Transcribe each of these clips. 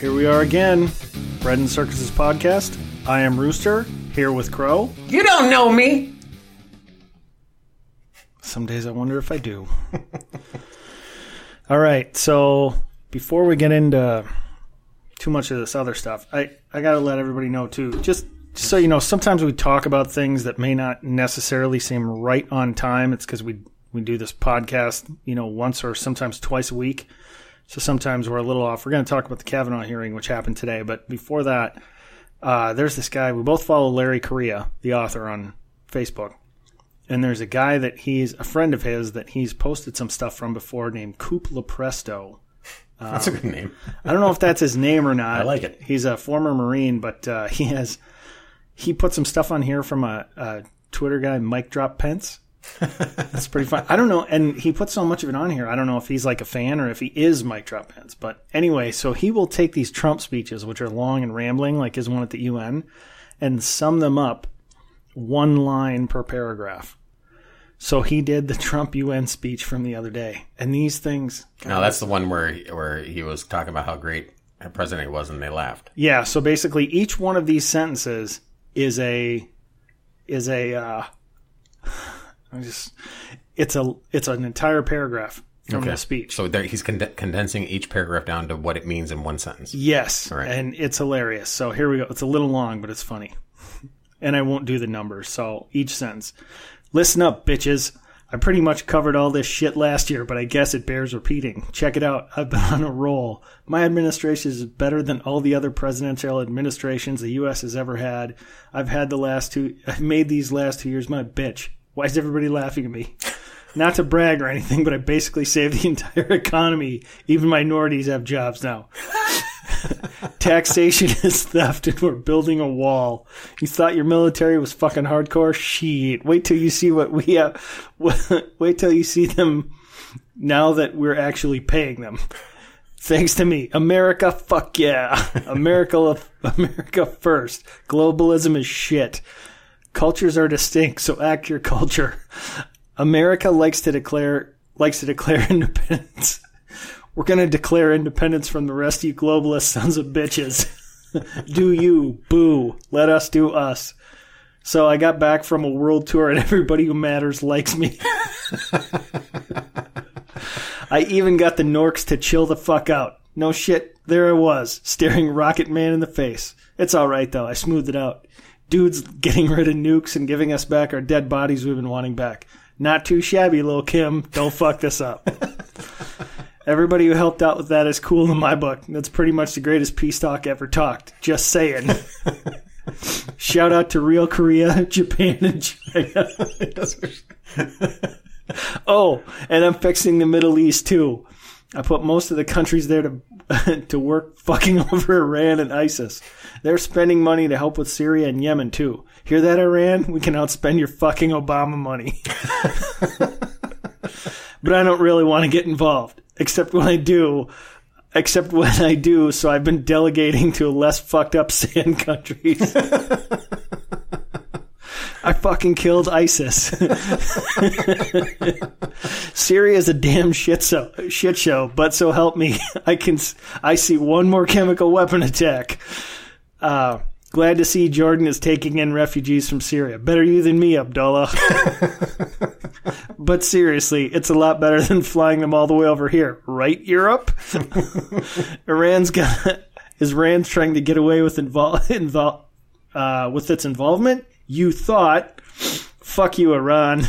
Here we are again. Bread and Circuses podcast. I am Rooster, here with Crow. You don't know me. Some days I wonder if I do. all right, so before we get into too much of this other stuff, I, I got to let everybody know too. Just, just so you know, sometimes we talk about things that may not necessarily seem right on time. It's because we we do this podcast, you know, once or sometimes twice a week. So sometimes we're a little off. We're going to talk about the Kavanaugh hearing, which happened today. But before that, uh, there's this guy. We both follow Larry Correia, the author, on Facebook. And there's a guy that he's a friend of his that he's posted some stuff from before named Coop Lepresto. That's a good name. I don't know if that's his name or not. I like it. He's a former Marine, but uh, he has he put some stuff on here from a, a Twitter guy, Mike Drop Pence. That's pretty fun. I don't know, and he put so much of it on here. I don't know if he's like a fan or if he is Mike Drop Pence. But anyway, so he will take these Trump speeches, which are long and rambling, like his one at the UN, and sum them up one line per paragraph. So he did the Trump UN speech from the other day, and these things. No, that's the one where where he was talking about how great a president he was, and they laughed. Yeah, so basically each one of these sentences is a is a uh I just it's a it's an entire paragraph from the speech. So there, he's conde- condensing each paragraph down to what it means in one sentence. yes, right. and it's hilarious. So here we go. It's a little long, but it's funny. And I won't do the numbers. So each sentence. Listen up, bitches. I pretty much covered all this shit last year, but I guess it bears repeating. Check it out. I've been on a roll. My administration is better than all the other presidential administrations the U.S. has ever had. I've had the last two, I've made these last two years my bitch. Why is everybody laughing at me? Not to brag or anything, but I basically saved the entire economy. Even minorities have jobs now. Taxation is theft, and we're building a wall. You thought your military was fucking hardcore? Shit. Wait till you see what we have. Wait till you see them now that we're actually paying them. Thanks to me. America, fuck yeah. America, America first. Globalism is shit. Cultures are distinct, so act your culture. America likes to declare likes to declare independence. We're gonna declare independence from the rest of you globalist sons of bitches. do you, boo. Let us do us. So I got back from a world tour and everybody who matters likes me. I even got the Norks to chill the fuck out. No shit, there I was, staring Rocket Man in the face. It's alright though, I smoothed it out. Dudes getting rid of nukes and giving us back our dead bodies we've been wanting back. Not too shabby, little Kim. Don't fuck this up. Everybody who helped out with that is cool in my book. That's pretty much the greatest peace talk ever talked. Just saying. Shout out to real Korea, Japan, and China. oh, and I'm fixing the Middle East too. I put most of the countries there to to work fucking over Iran and ISIS. They're spending money to help with Syria and Yemen too. Hear that, Iran? We can outspend your fucking Obama money. but I don't really want to get involved, except when I do. Except when I do, so I've been delegating to less fucked up sand countries. I fucking killed ISIS. Syria is a damn shit show, shit show, but so help me, I can I see one more chemical weapon attack. Uh, glad to see Jordan is taking in refugees from Syria. Better you than me, Abdullah. but seriously, it's a lot better than flying them all the way over here, right? Europe. Iran's got is Iran's trying to get away with invol- invol- uh, with its involvement. You thought, fuck you, Iran.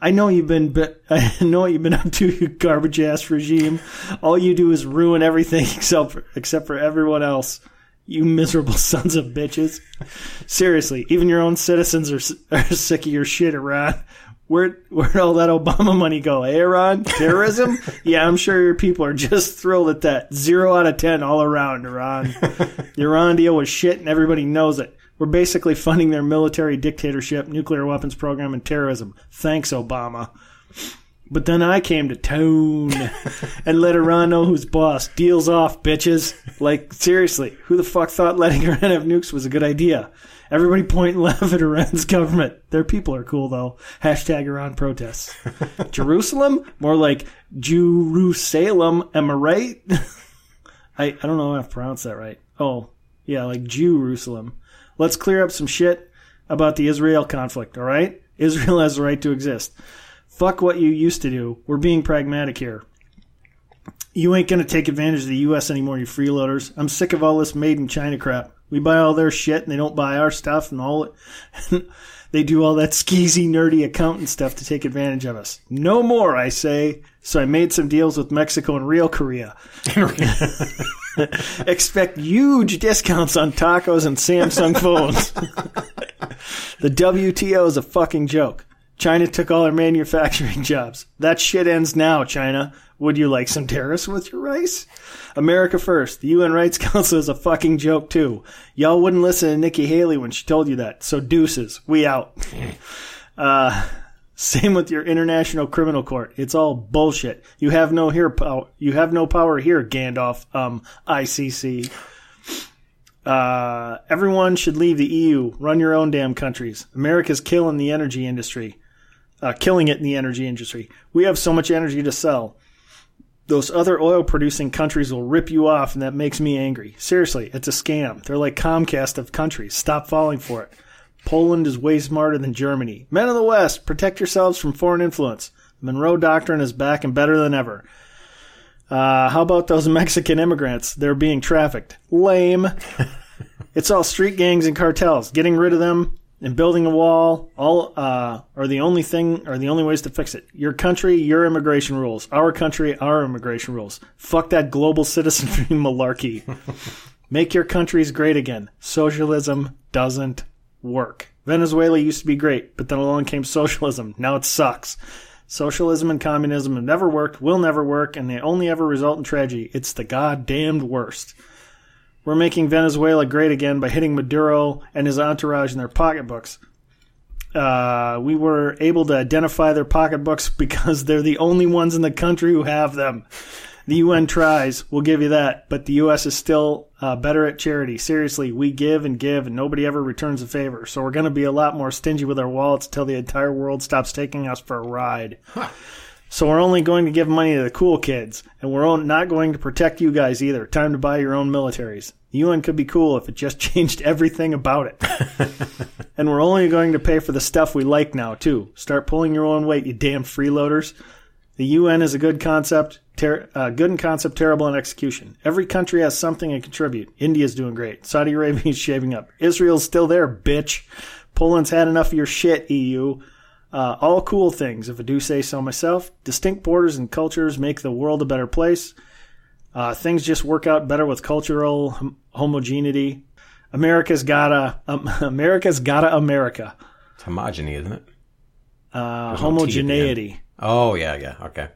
I know you've been, but I know what you've been up to, you garbage ass regime. All you do is ruin everything except for, except for everyone else. You miserable sons of bitches. Seriously, even your own citizens are, are sick of your shit, Iran. Where where'd all that Obama money go? Eh, Iran terrorism? yeah, I'm sure your people are just thrilled at that. Zero out of ten all around Iran. the Iran deal was shit, and everybody knows it. We're basically funding their military dictatorship, nuclear weapons program, and terrorism. Thanks, Obama. But then I came to town and let Iran know who's boss. Deals off, bitches. Like, seriously, who the fuck thought letting Iran have nukes was a good idea? Everybody point and laugh at Iran's government. Their people are cool, though. Hashtag Iran protests. Jerusalem? More like Jerusalem. Am I right? I, I don't know if I pronounced that right. Oh, yeah, like Jerusalem. Let's clear up some shit about the Israel conflict, all right? Israel has the right to exist. Fuck what you used to do. We're being pragmatic here. You ain't gonna take advantage of the U.S. anymore, you freeloaders. I'm sick of all this made in China crap. We buy all their shit and they don't buy our stuff and all they do all that skeezy, nerdy accountant stuff to take advantage of us. No more, I say. So I made some deals with Mexico and Real Korea. Expect huge discounts on tacos and Samsung phones. the WTO is a fucking joke. China took all our manufacturing jobs. That shit ends now, China. Would you like some terrace with your rice? America first. The UN Rights Council is a fucking joke too. Y'all wouldn't listen to Nikki Haley when she told you that. So deuces. We out. Uh, same with your International Criminal Court. It's all bullshit. You have no here power. You have no power here, Gandalf. Um, ICC. Uh, everyone should leave the EU. Run your own damn countries. America's killing the energy industry. Uh, killing it in the energy industry. We have so much energy to sell. Those other oil producing countries will rip you off, and that makes me angry. Seriously, it's a scam. They're like Comcast of countries. Stop falling for it. Poland is way smarter than Germany. Men of the West, protect yourselves from foreign influence. The Monroe Doctrine is back and better than ever. Uh, how about those Mexican immigrants? They're being trafficked. Lame. it's all street gangs and cartels. Getting rid of them and building a wall all uh, are the only thing are the only ways to fix it. Your country, your immigration rules. Our country, our immigration rules. Fuck that global citizenry malarkey. Make your countries great again. Socialism doesn't work. Venezuela used to be great, but then along came socialism. Now it sucks. Socialism and communism have never worked, will never work, and they only ever result in tragedy. It's the goddamned worst. We're making Venezuela great again by hitting Maduro and his entourage in their pocketbooks. Uh, we were able to identify their pocketbooks because they're the only ones in the country who have them. The UN tries, we'll give you that, but the U.S. is still uh, better at charity. Seriously, we give and give, and nobody ever returns a favor. So we're going to be a lot more stingy with our wallets until the entire world stops taking us for a ride. Huh. So we're only going to give money to the cool kids, and we're not going to protect you guys either. Time to buy your own militaries. The UN could be cool if it just changed everything about it. and we're only going to pay for the stuff we like now, too. Start pulling your own weight, you damn freeloaders. The UN is a good concept, ter- uh, good in concept, terrible in execution. Every country has something to contribute. India's doing great. Saudi Arabia is shaving up. Israel's still there, bitch. Poland's had enough of your shit, EU. Uh, all cool things, if I do say so myself. Distinct borders and cultures make the world a better place. Uh, things just work out better with cultural hom- homogeneity. America's gotta, um, America's gotta America. It's homogeny, isn't it? Uh, no T at the end. homogeneity. Oh yeah, yeah. Okay.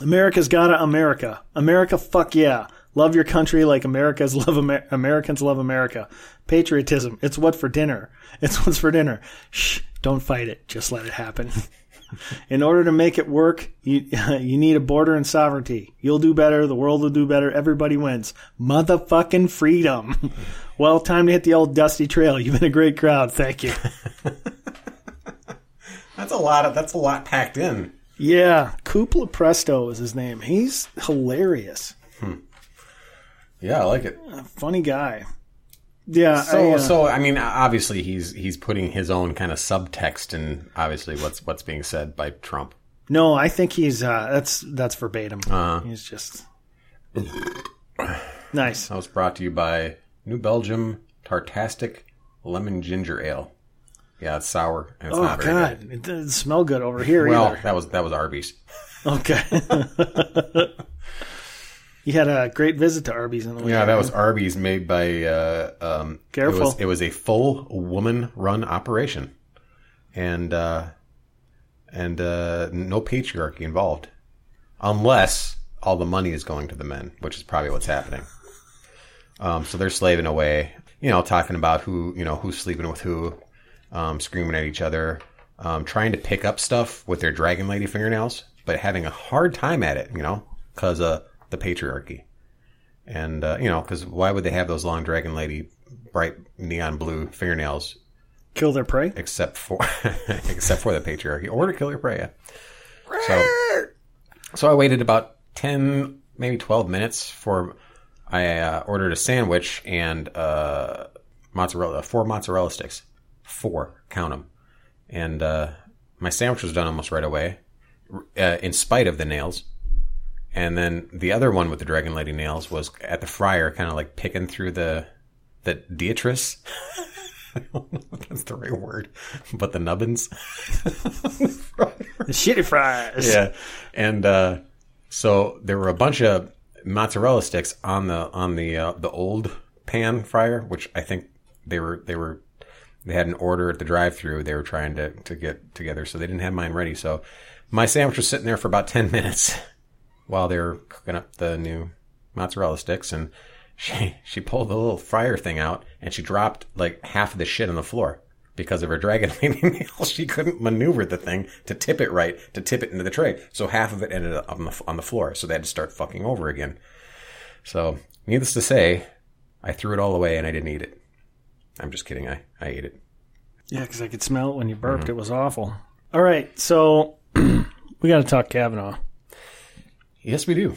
America's gotta America. America, fuck yeah. Love your country like America's love Amer- Americans love America. Patriotism. It's what for dinner. It's what's for dinner. Shh. Don't fight it. Just let it happen. In order to make it work, you you need a border and sovereignty. You'll do better. The world will do better. Everybody wins. Motherfucking freedom. Well, time to hit the old dusty trail. You've been a great crowd. Thank you. That's a lot of. That's a lot packed in. Yeah, Kupla Presto is his name. He's hilarious. Hmm. Yeah, I like it. Funny guy. Yeah. So, I, uh, so I mean, obviously, he's he's putting his own kind of subtext in obviously what's what's being said by Trump. No, I think he's uh, that's that's verbatim. Uh-huh. He's just nice. That was brought to you by New Belgium Tartastic Lemon Ginger Ale. Yeah, it's sour and it's Oh not very God, good. it doesn't smell good over here Well, either. that was that was Arby's. Okay. you had a great visit to Arby's in the week. Yeah, that was Arby's made by. Uh, um, Careful. It was, it was a full woman run operation, and uh, and uh, no patriarchy involved, unless all the money is going to the men, which is probably what's happening. Um, so they're slaving away, you know, talking about who, you know, who's sleeping with who, um, screaming at each other, um, trying to pick up stuff with their dragon lady fingernails, but having a hard time at it, you know, because of the patriarchy. And, uh, you know, because why would they have those long dragon lady bright neon blue fingernails Kill their prey. except for except for the patriarchy or to kill your prey. Yeah. So, so I waited about ten, maybe twelve minutes for. I uh, ordered a sandwich and uh, mozzarella, four mozzarella sticks, four, count them, and uh, my sandwich was done almost right away, uh, in spite of the nails. And then the other one with the dragon lady nails was at the fryer, kind of like picking through the the Beatrice. I don't know if that's the right word, but the nubbins. The shitty fries. yeah, and uh, so there were a bunch of mozzarella sticks on the on the uh, the old pan fryer, which I think they were they were they had an order at the drive-through. They were trying to to get together, so they didn't have mine ready. So my sandwich was sitting there for about ten minutes while they were cooking up the new mozzarella sticks, and she she pulled the little fryer thing out, and she dropped like half of the shit on the floor because of her dragon lady nail. She couldn't maneuver the thing to tip it right to tip it into the tray, so half of it ended up on the on the floor. So they had to start fucking over again. So needless to say, I threw it all away and I didn't eat it. I'm just kidding. I I ate it. Yeah, because I could smell it when you burped. It was awful. All right, so we got to talk Kavanaugh Yes, we do.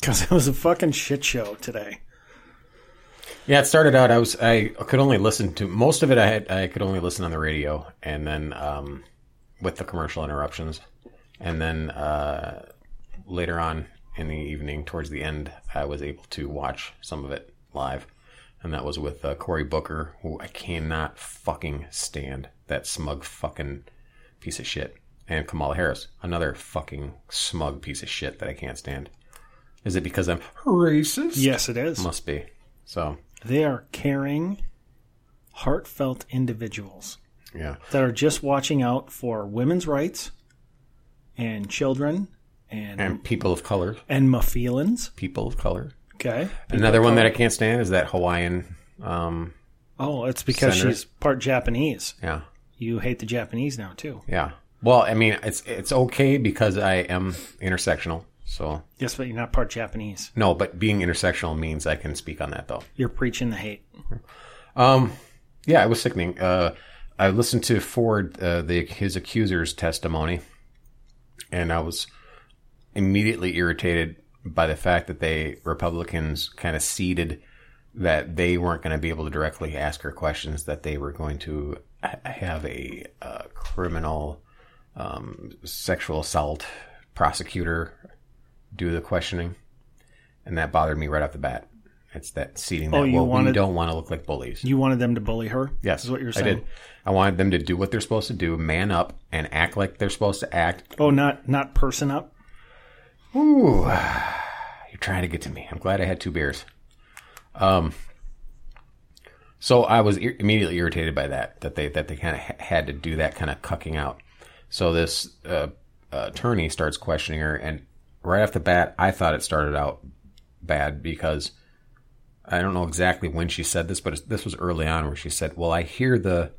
because it was a fucking shit show today. Yeah, it started out. I was I could only listen to most of it. I had I could only listen on the radio, and then um, with the commercial interruptions, and then uh, later on in the evening, towards the end, I was able to watch some of it live, and that was with uh, Cory Booker, who I cannot fucking stand. That smug fucking piece of shit, and Kamala Harris, another fucking smug piece of shit that I can't stand. Is it because I'm racist? Yes, it is. must be. So They are caring, heartfelt individuals yeah. that are just watching out for women's rights and children and and, and people of color, Mafeelins. people of color. Okay. Another one that I can't stand is that Hawaiian. Um, Oh, it's because Senator. she's part Japanese. yeah, You hate the Japanese now too. yeah. Well, I mean, it's it's okay because I am intersectional. So Yes, but you're not part Japanese. no, but being intersectional means I can speak on that though. You're preaching the hate. Um, yeah, it was sickening. Uh, I listened to Ford, uh, the his accuser's testimony, and I was immediately irritated by the fact that they Republicans kind of ceded that they weren't going to be able to directly ask her questions, that they were going to have a uh, criminal um, sexual assault prosecutor do the questioning, and that bothered me right off the bat. It's that that Oh, you well, we don't want to look like bullies. You wanted them to bully her. Yes, is what you're saying. I did. I wanted them to do what they're supposed to do, man up, and act like they're supposed to act. Oh, not not person up. Ooh, you're trying to get to me. I'm glad I had two beers. Um, so I was ir- immediately irritated by that. That they that they kind of ha- had to do that kind of cucking out. So this uh, attorney starts questioning her, and right off the bat, I thought it started out bad because I don't know exactly when she said this, but this was early on where she said, "Well, I hear the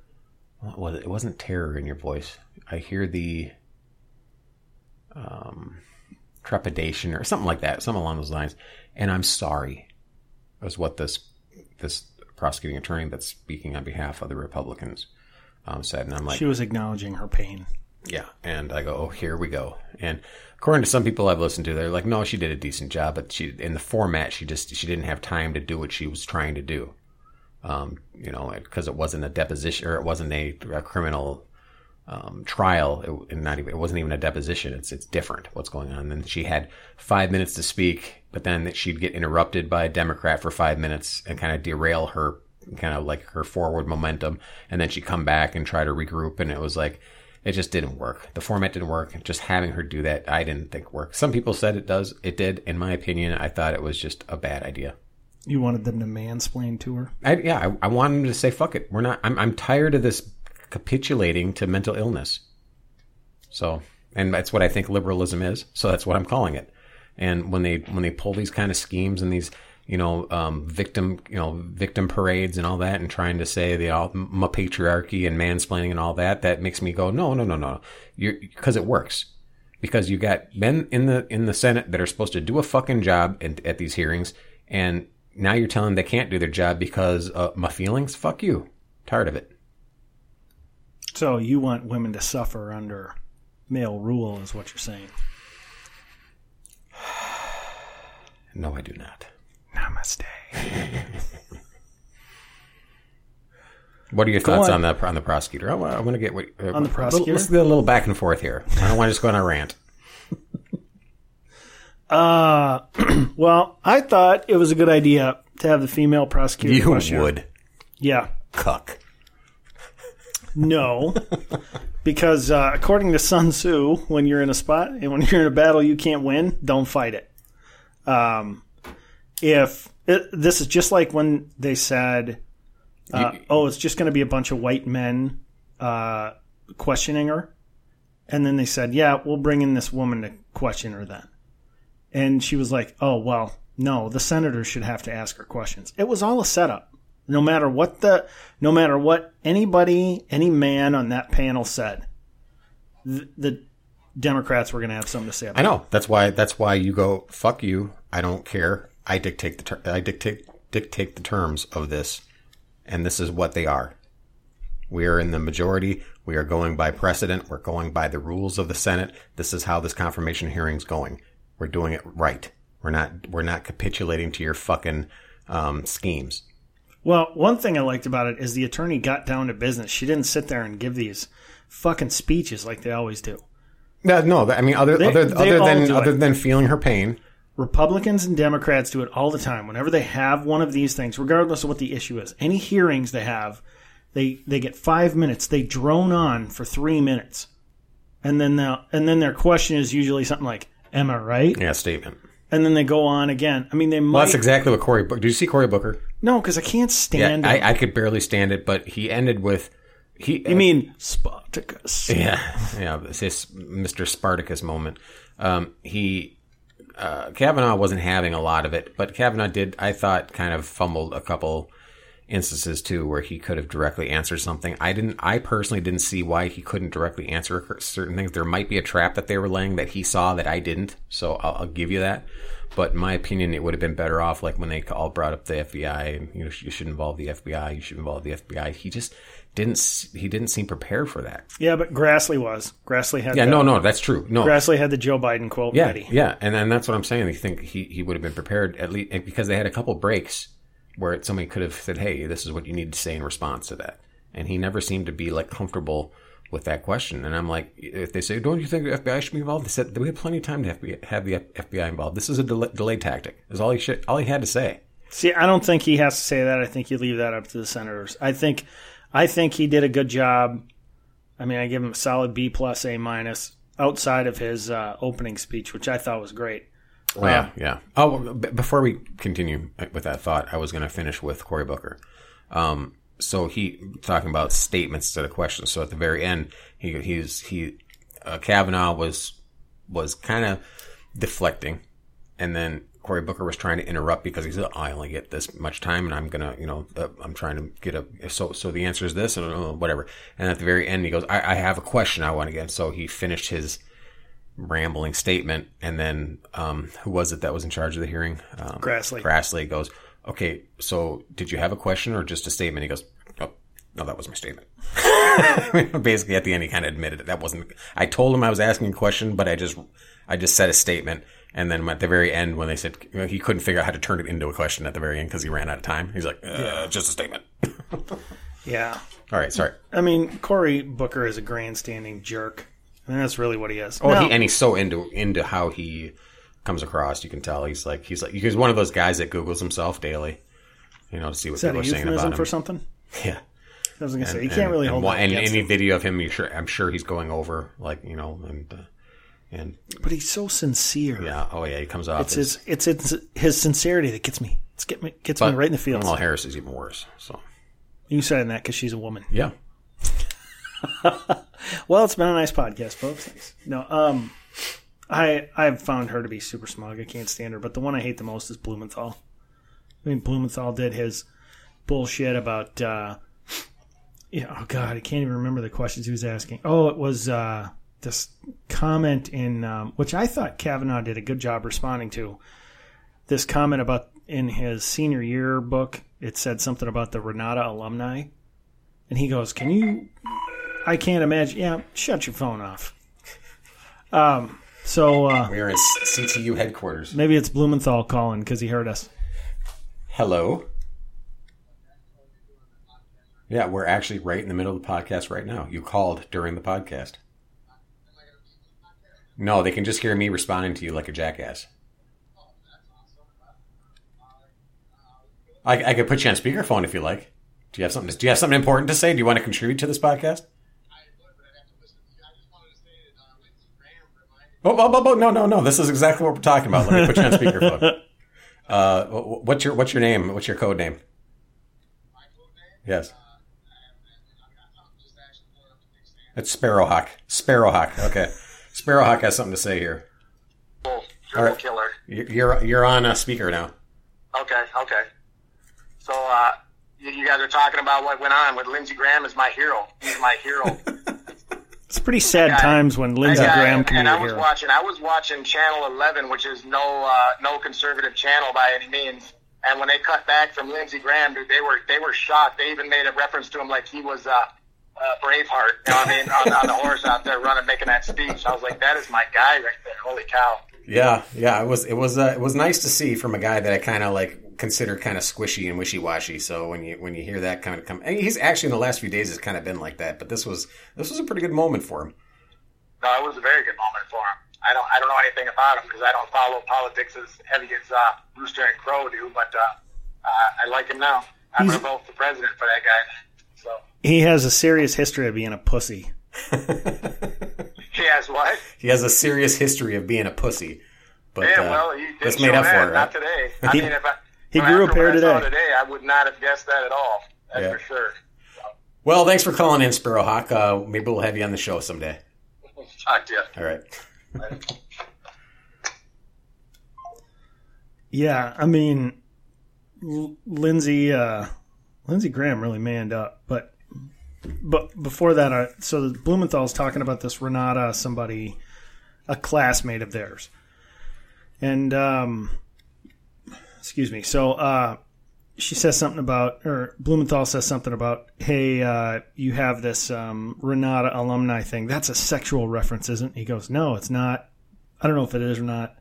what was it? It wasn't terror in your voice. I hear the um, trepidation or something like that, something along those lines." And I'm sorry, was what this this prosecuting attorney that's speaking on behalf of the Republicans um, said, and I'm like, She was acknowledging her pain. yeah. And I go, oh, here we go. And according to some people I've listened to, they're like, no, she did a decent job, but she in the format, she just she didn't have time to do what she was trying to do. Um, you know, because it wasn't a deposition or it wasn't a, a criminal um, trial. It, and not even it wasn't even a deposition. It's it's different what's going on. And then she had five minutes to speak, but then she'd get interrupted by a Democrat for five minutes and kind of derail her kind of like her forward momentum, and then she'd come back and try to regroup, and it was like it just didn't work. The format didn't work. Just having her do that, I didn't think worked. Some people said it does. It did. In my opinion, I thought it was just a bad idea. You wanted them to mansplain to her. I, yeah, I, I want them to say, fuck it. We're not, I'm, I'm tired of this capitulating to mental illness. So, and that's what I think liberalism is. So that's what I'm calling it. And when they when they pull these kind of schemes and these you know um, victim you know victim parades and all that, and trying to say the all my patriarchy and mansplaining and all that, that makes me go no no no no, because it works. Because you got men in the in the Senate that are supposed to do a fucking job at, at these hearings, and now you're telling them they can't do their job because uh, my feelings. Fuck you. Tired of it. So you want women to suffer under male rule, is what you're saying? No, I do not. Namaste. What are your thoughts on. on. the on the prosecutor? I want, to get what, uh, On the prosecutor? Let's get a little back and forth here. I don't want to just go on a rant. Uh, well, I thought it was a good idea to have the female prosecutor. You would Yeah. cuck. No. because uh, according to Sun Tzu, when you're in a spot and when you're in a battle you can't win, don't fight it. Um, if it, this is just like when they said, uh, You- "Oh, it's just going to be a bunch of white men uh, questioning her," and then they said, "Yeah, we'll bring in this woman to question her then," and she was like, "Oh, well, no, the senator should have to ask her questions." It was all a setup. No matter what the, no matter what anybody, any man on that panel said, the, the Democrats were going to have something to say about I know. That's why. That's why you go. Fuck you. I don't care. I dictate the. Ter- I dictate dictate the terms of this, and this is what they are. We are in the majority. We are going by precedent. We're going by the rules of the Senate. This is how this confirmation hearing's going. We're doing it right. We're not. We're not capitulating to your fucking um, schemes. Well, one thing I liked about it is the attorney got down to business. She didn't sit there and give these fucking speeches like they always do. No, no. I mean, other They- other they other than other it. than feeling her pain. Republicans and Democrats do it all the time. Whenever they have one of these things, regardless of what the issue is, any hearings they have, they they get five minutes. They drone on for three minutes, and then the, and then their question is usually something like, "Am I right?" Yeah, statement. And then they go on again. I mean, they Well, that's exactly what Cory. Book. Did you see Cory Booker? No, because I can't stand. I, it. I could barely stand it, but he ended with he. you mean Spartacus? Yeah, yeah, it's his Mr. Spartacus moment. Um, he uh, Kavanaugh wasn't having a lot of it, but Kavanaugh did. I thought kind of fumbled a couple instances too, where he could have directly answered something. I didn't. I personally didn't see why he couldn't directly answer certain things. There might be a trap that they were laying that he saw that I didn't. So I'll, I'll give you that. But in my opinion, it would have been better off like when they all brought up the FBI and you know you should involve the FBI, you should involve the FBI. He just didn't. He didn't seem prepared for that. Yeah, but Grassley was. Grassley had. Yeah, the, no, no, that's true. No, Grassley had the Joe Biden quote yeah, ready. yeah, and and that's what I'm saying. I think he, he would have been prepared at least because they had a couple breaks where somebody could have said, "Hey, this is what you need to say in response to that," and he never seemed to be like comfortable with that question. And I'm like, if they say, "Don't you think the FBI should be involved?" They said we have plenty of time to FBI, have the FBI involved. This is a delay, delay tactic. Is all he should, all he had to say. See, I don't think he has to say that. I think you leave that up to the senators. I think, I think he did a good job. I mean, I give him a solid B plus, A minus outside of his uh, opening speech, which I thought was great. Oh, yeah, yeah. Oh, b- before we continue with that thought, I was going to finish with Cory Booker. Um, so he talking about statements to the questions. So at the very end, he he's he uh, Kavanaugh was was kind of deflecting, and then Cory Booker was trying to interrupt because he said, "I only get this much time, and I'm gonna, you know, uh, I'm trying to get a so so the answer is this, and uh, whatever." And at the very end, he goes, I, "I have a question I want to get." So he finished his rambling statement, and then um, who was it that was in charge of the hearing? Um, Grassley. Grassley goes, "Okay, so did you have a question or just a statement?" He goes, "Oh, no, that was my statement." Basically, at the end, he kind of admitted it. That wasn't. I told him I was asking a question, but I just, I just said a statement. And then at the very end, when they said he couldn't figure out how to turn it into a question at the very end because he ran out of time, he's like, uh, "Just a statement." Yeah. All right, sorry. I mean, Cory Booker is a grandstanding jerk. And that's really what he is. Oh, Now- he, and he's so into into how he comes across. You can tell he's like he's like he's one of those guys that Googles himself daily, you know, to see what is people are saying about him. for something? Yeah, I was going to say, you and, can't really and, hold and any him. video of him, you sure I'm sure he's going over like you know and uh, and But he's so sincere. yeah, oh yeah, he comes off. It's as, his, it's, it's his sincerity that gets me. It's get me, gets me right in the feels. Kamala Harris is even worse. So You said that because she's a woman. yeah, well, it's been a nice podcast, folks. Thanks. No, um, I I've found her to be super smug. I can't stand her. But the one I hate the most is Blumenthal. I mean, Blumenthal did his bullshit about. Uh, yeah, oh god, I can't even remember the questions he was asking. Oh, it was uh, this comment in um, which I thought Kavanaugh did a good job responding to. This comment about in his senior year book, it said something about the Renata alumni, and he goes, "Can you?" I can't imagine. Yeah, shut your phone off. Um. So uh, We are at CTU headquarters. maybe it's Blumenthal calling because he heard us. Hello. Yeah, we're actually right in the middle of the podcast right now. You called during the podcast. No, they can just hear me responding to you like a jackass. I, I could put you on speakerphone if you like. Do you have something? Do you have something important to say? Do you want to contribute to this podcast? Oh, oh, oh, oh, no, no, no! This is exactly what we're talking about. Let me put you on speakerphone. Uh, what's your what's your name? What's your code name? Yes, it's Sparrowhawk. Sparrowhawk. Okay, Sparrowhawk has something to say here. Triple All right. killer. You- You're you're on a speaker now. Okay, okay. So uh, you, you guys are talking about what went on with Lindsey Graham is my hero. He's my hero. It's pretty sad times when Lindsey Graham can and I was watching. I was watching Channel 11, which is no uh, no conservative channel by any means. And when they cut back from Lindsey Graham, dude, they were they were shocked. They even made a reference to him like he was uh, uh, Braveheart. You know what I mean? on, on the horse out there running, making that speech. I was like, that is my guy right there. Holy cow! Yeah, yeah. It was it was uh, it was nice to see from a guy that I kind of like considered kind of squishy and wishy washy. So when you when you hear that kind of come, and he's actually in the last few days has kind of been like that. But this was this was a pretty good moment for him. No, it was a very good moment for him. I don't I don't know anything about him because I don't follow politics as heavy as uh, Rooster and Crow do, but uh, uh, I like him now. I'm He's- going to vote for president for that guy. So He has a serious history of being a pussy. he has what? He has a serious history of being a pussy. But Yeah, uh, well, he did that's show made up that. for it. Not today. I He- mean, if I he grew a after pair what I saw today. today, I would not have guessed that at all. That's Yeah. for sure. Well, thanks for calling in, Sparrowhawk. Uh, maybe we'll have you on the show someday. Talk to you. All right. Yeah, I mean, L- Lindsey uh, Lindsey Graham really manned up, but but before that, uh, so Blumenthal's talking about this Renata, somebody, a classmate of theirs, and um, excuse me. So uh, she says something about, or Blumenthal says something about, hey, uh, you have this um, Renata alumni thing. That's a sexual reference, isn't? it? He goes, no, it's not. I don't know if it is or not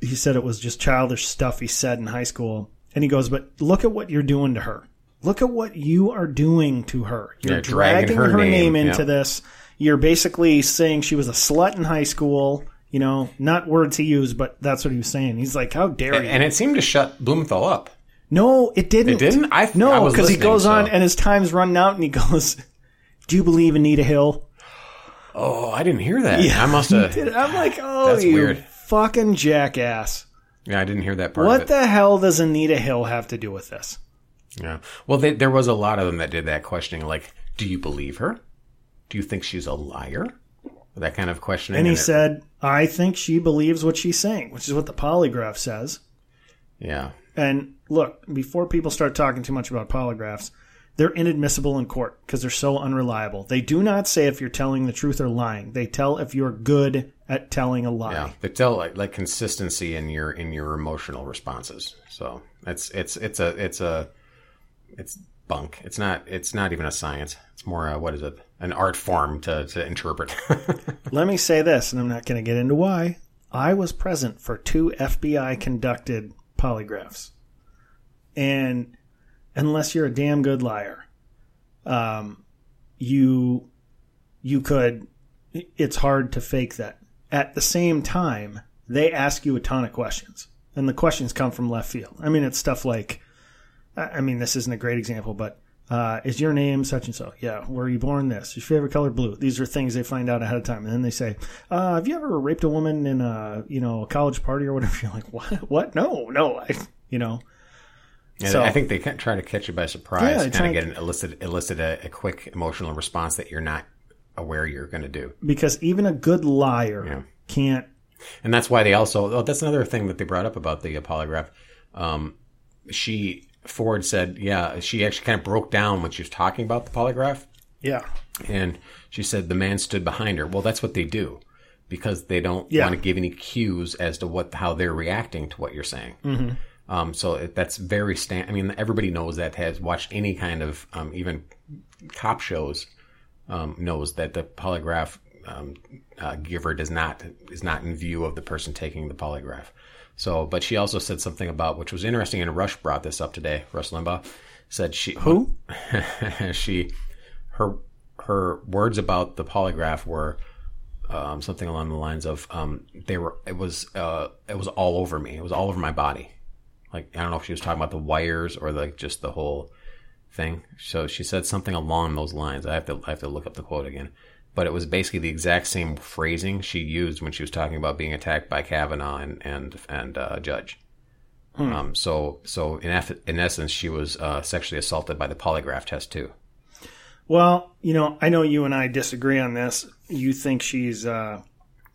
he said it was just childish stuff he said in high school. And he goes, but look at what you're doing to her. Look at what you are doing to her. You're Yeah, dragging dragging her her, name, name, into yeah. this. You're basically saying she was a slut in high school. You know, not words he used, but that's what he was saying. He's like, how dare you? And it seemed to shut Blumenthal up. No, it didn't. It didn't? I- no, was because he goes on and his time's running out, and he goes, "Do you believe Anita Hill?" Oh, I didn't hear that. Yeah, I must have. I'm like, "Oh, That's you weird. fucking jackass! Yeah, I didn't hear that part. What the hell does Anita Hill have to do with this?" Yeah. Well, they, there was a lot of them that did that questioning, like, "Do you believe her? Do you think she's a liar?" That kind of questioning. And he it- said, "I think she believes what she's saying," which is what the polygraph says. "Yeah, And look, before people start talking too much about polygraphs, they're inadmissible in court because they're so unreliable. They do not say if you're telling the truth or lying. They tell if you're good at telling a lie. yeah." They tell like, like consistency in your in your emotional responses. So it's it's it's a it's a it's bunk. It's not it's not even a science. It's more a, what is it? An art form to to interpret. Let me say this, and I'm not going to get into why. I was present for two FBI conducted polygraphs. And unless you're a damn good liar, um, you you could it's hard to fake that. At the same time, they ask you a ton of questions. And the questions come from left field. I mean, it's stuff like I mean, this isn't a great example, but uh, is your name such and so? Yeah. Were you born this? Your favorite color blue? These are things they find out ahead of time, and then they say, uh, "Have you ever raped a woman in a you know a college party or whatever?" You're like, "What? What? No, no." I, you know, And So- I think they try to catch you by surprise, they kind of to- get an elicit elicit a, a quick emotional response that you're not aware you're going to do. because even a good liar Yeah. can't. And that's why they also. Oh, that's another thing that they brought up about the polygraph. Um, she Ford said, yeah, she actually kind of broke down when she was talking about the polygraph, Yeah, and she said the man stood behind her. Well, that's what they do because they don't Yeah. want to give any cues as to what how they're reacting to what you're saying. Mm-hmm. Um, so it, that's very stand. I mean, everybody knows that has watched any kind of um, even cop shows um, knows that the polygraph um, uh, giver does not is not in view of the person taking the polygraph. So, but she also said something about which was interesting, and Rush brought this up today. Rush Limbaugh said she Who? she her her words about the polygraph were um, something along the lines of um, they were it was uh, it was all over me. It was all over my body. Like I don't know if she was talking about the wires or like just the whole thing. So she said something along those lines. I have to I have to look up the quote again. But it was basically the exact same phrasing she used when she was talking about being attacked by Kavanaugh and and and uh, Judge. Um, so so in eff- in essence, she was uh, sexually assaulted by the polygraph test too. Well, you know, I know you and I disagree on this. You think she's uh,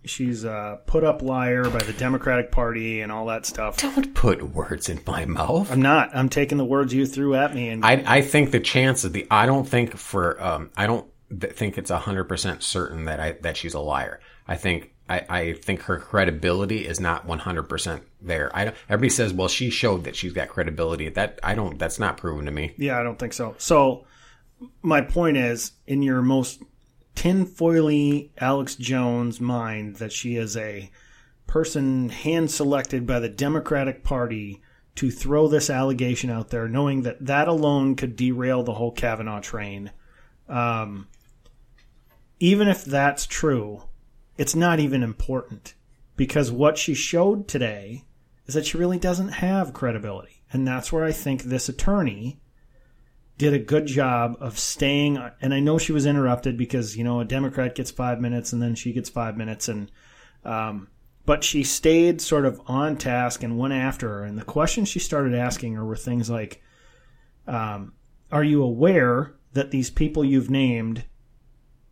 she's a put up liar by the Democratic Party and all that stuff. Don't put words in my mouth. I'm not. I'm taking the words you threw at me and I I think the chances of the I don't think for um I don't th- think it's hundred percent certain that I that she's a liar. I think I, I think her credibility is not one hundred percent there. I everybody says well she showed that she's got credibility. That I don't that's not proven to me. Yeah, I don't think so. So, my point is, in your most tinfoily Alex Jones mind, that she is a person hand selected by the Democratic Party to throw this allegation out there, knowing that that alone could derail the whole Kavanaugh train. Um, even if that's true, it's not even important because what she showed today is that she really doesn't have credibility. And that's where I think this attorney did a good job of staying and I know she was interrupted because you know a Democrat gets 5 minutes and then she gets 5 minutes. And um, but she stayed sort of on task and went after her. And the questions she started asking her were things like um, are you aware that these people you've named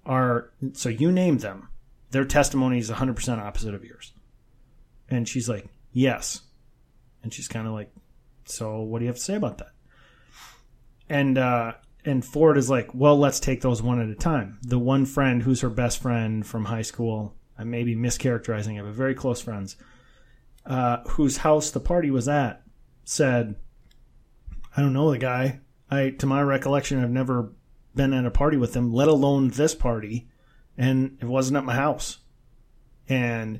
are so you name them their testimony is 100% opposite of yours and she's like yes and she's kind of like so what do you have to say about that and uh, and Ford is like, well, let's take those one at a time. The one friend who's her best friend from high school, I may be mischaracterizing it, but very close friends, uh, whose house the party was at, said, I don't know the guy. I, to my recollection, I've never been at a party with them, let alone this party, and it wasn't at my house. And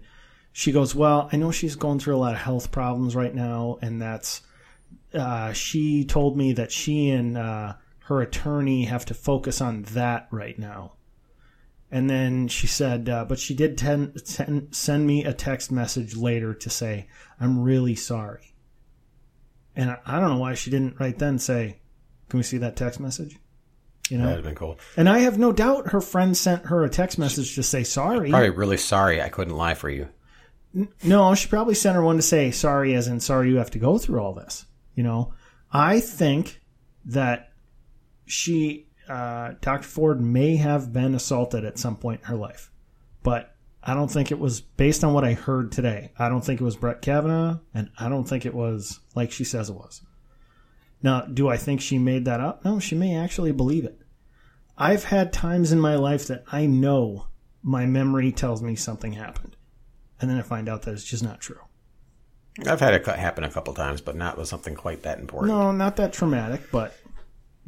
she goes, well, I know she's going through a lot of health problems right now, and that's uh, she told me that she and uh, her attorney have to focus on that right now. And then she said, uh, but she did ten, ten, send me a text message later to say, I'm really sorry. And I, I don't know why she didn't right then say, can we see that text message? You know? That'd have been cool. And I have no doubt her friend sent her a text message to say sorry. Probably really sorry I couldn't lie for you. No, she probably sent her one to say sorry, as in sorry you have to go through all this. You know, I think that she, uh, Dr. Ford may have been assaulted at some point in her life, but I don't think it was based on what I heard today. I don't think it was Brett Kavanaugh, and I don't think it was like she says it was. Now, do I think she made that up? No, she may actually believe it. I've had times in my life that I know my memory tells me something happened, and then I find out that it's just not true. I've had it happen a couple times, but not with something quite that important. No, not that traumatic, but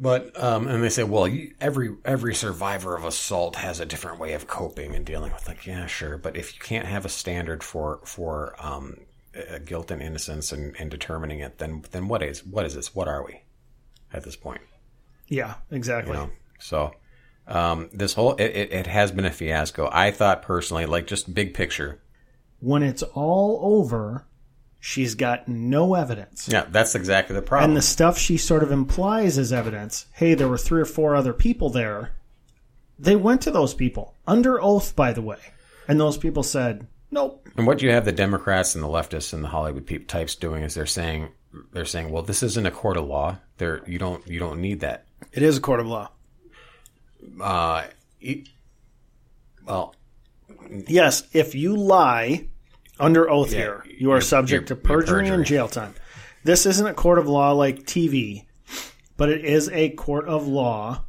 But um, and they say, well, you, every every survivor of assault has a different way of coping and dealing with. Like, yeah, sure, but if you can't have a standard for for um, uh, guilt and innocence and, and determining it, then then what is what is this? What are we at this point? yeah, exactly. You know, so um, this whole it, it, it has been a fiasco. I thought personally, like just big picture, When it's all over, she's got no evidence. yeah, that's exactly the problem. And the stuff she sort of implies as evidence, hey, there were three or four other people there. They went to those people under oath, by the way. And those people said, nope. And what you have the Democrats and the leftists and the Hollywood peep types doing is they're saying they're saying, well, this isn't a court of law. There, you don't you don't need that. It is a court of law. Uh, e- well, Yes, if you lie under oath Yeah, here, you are subject to perjury you're and jail time. This isn't a court of law like TV, but it is a court of law.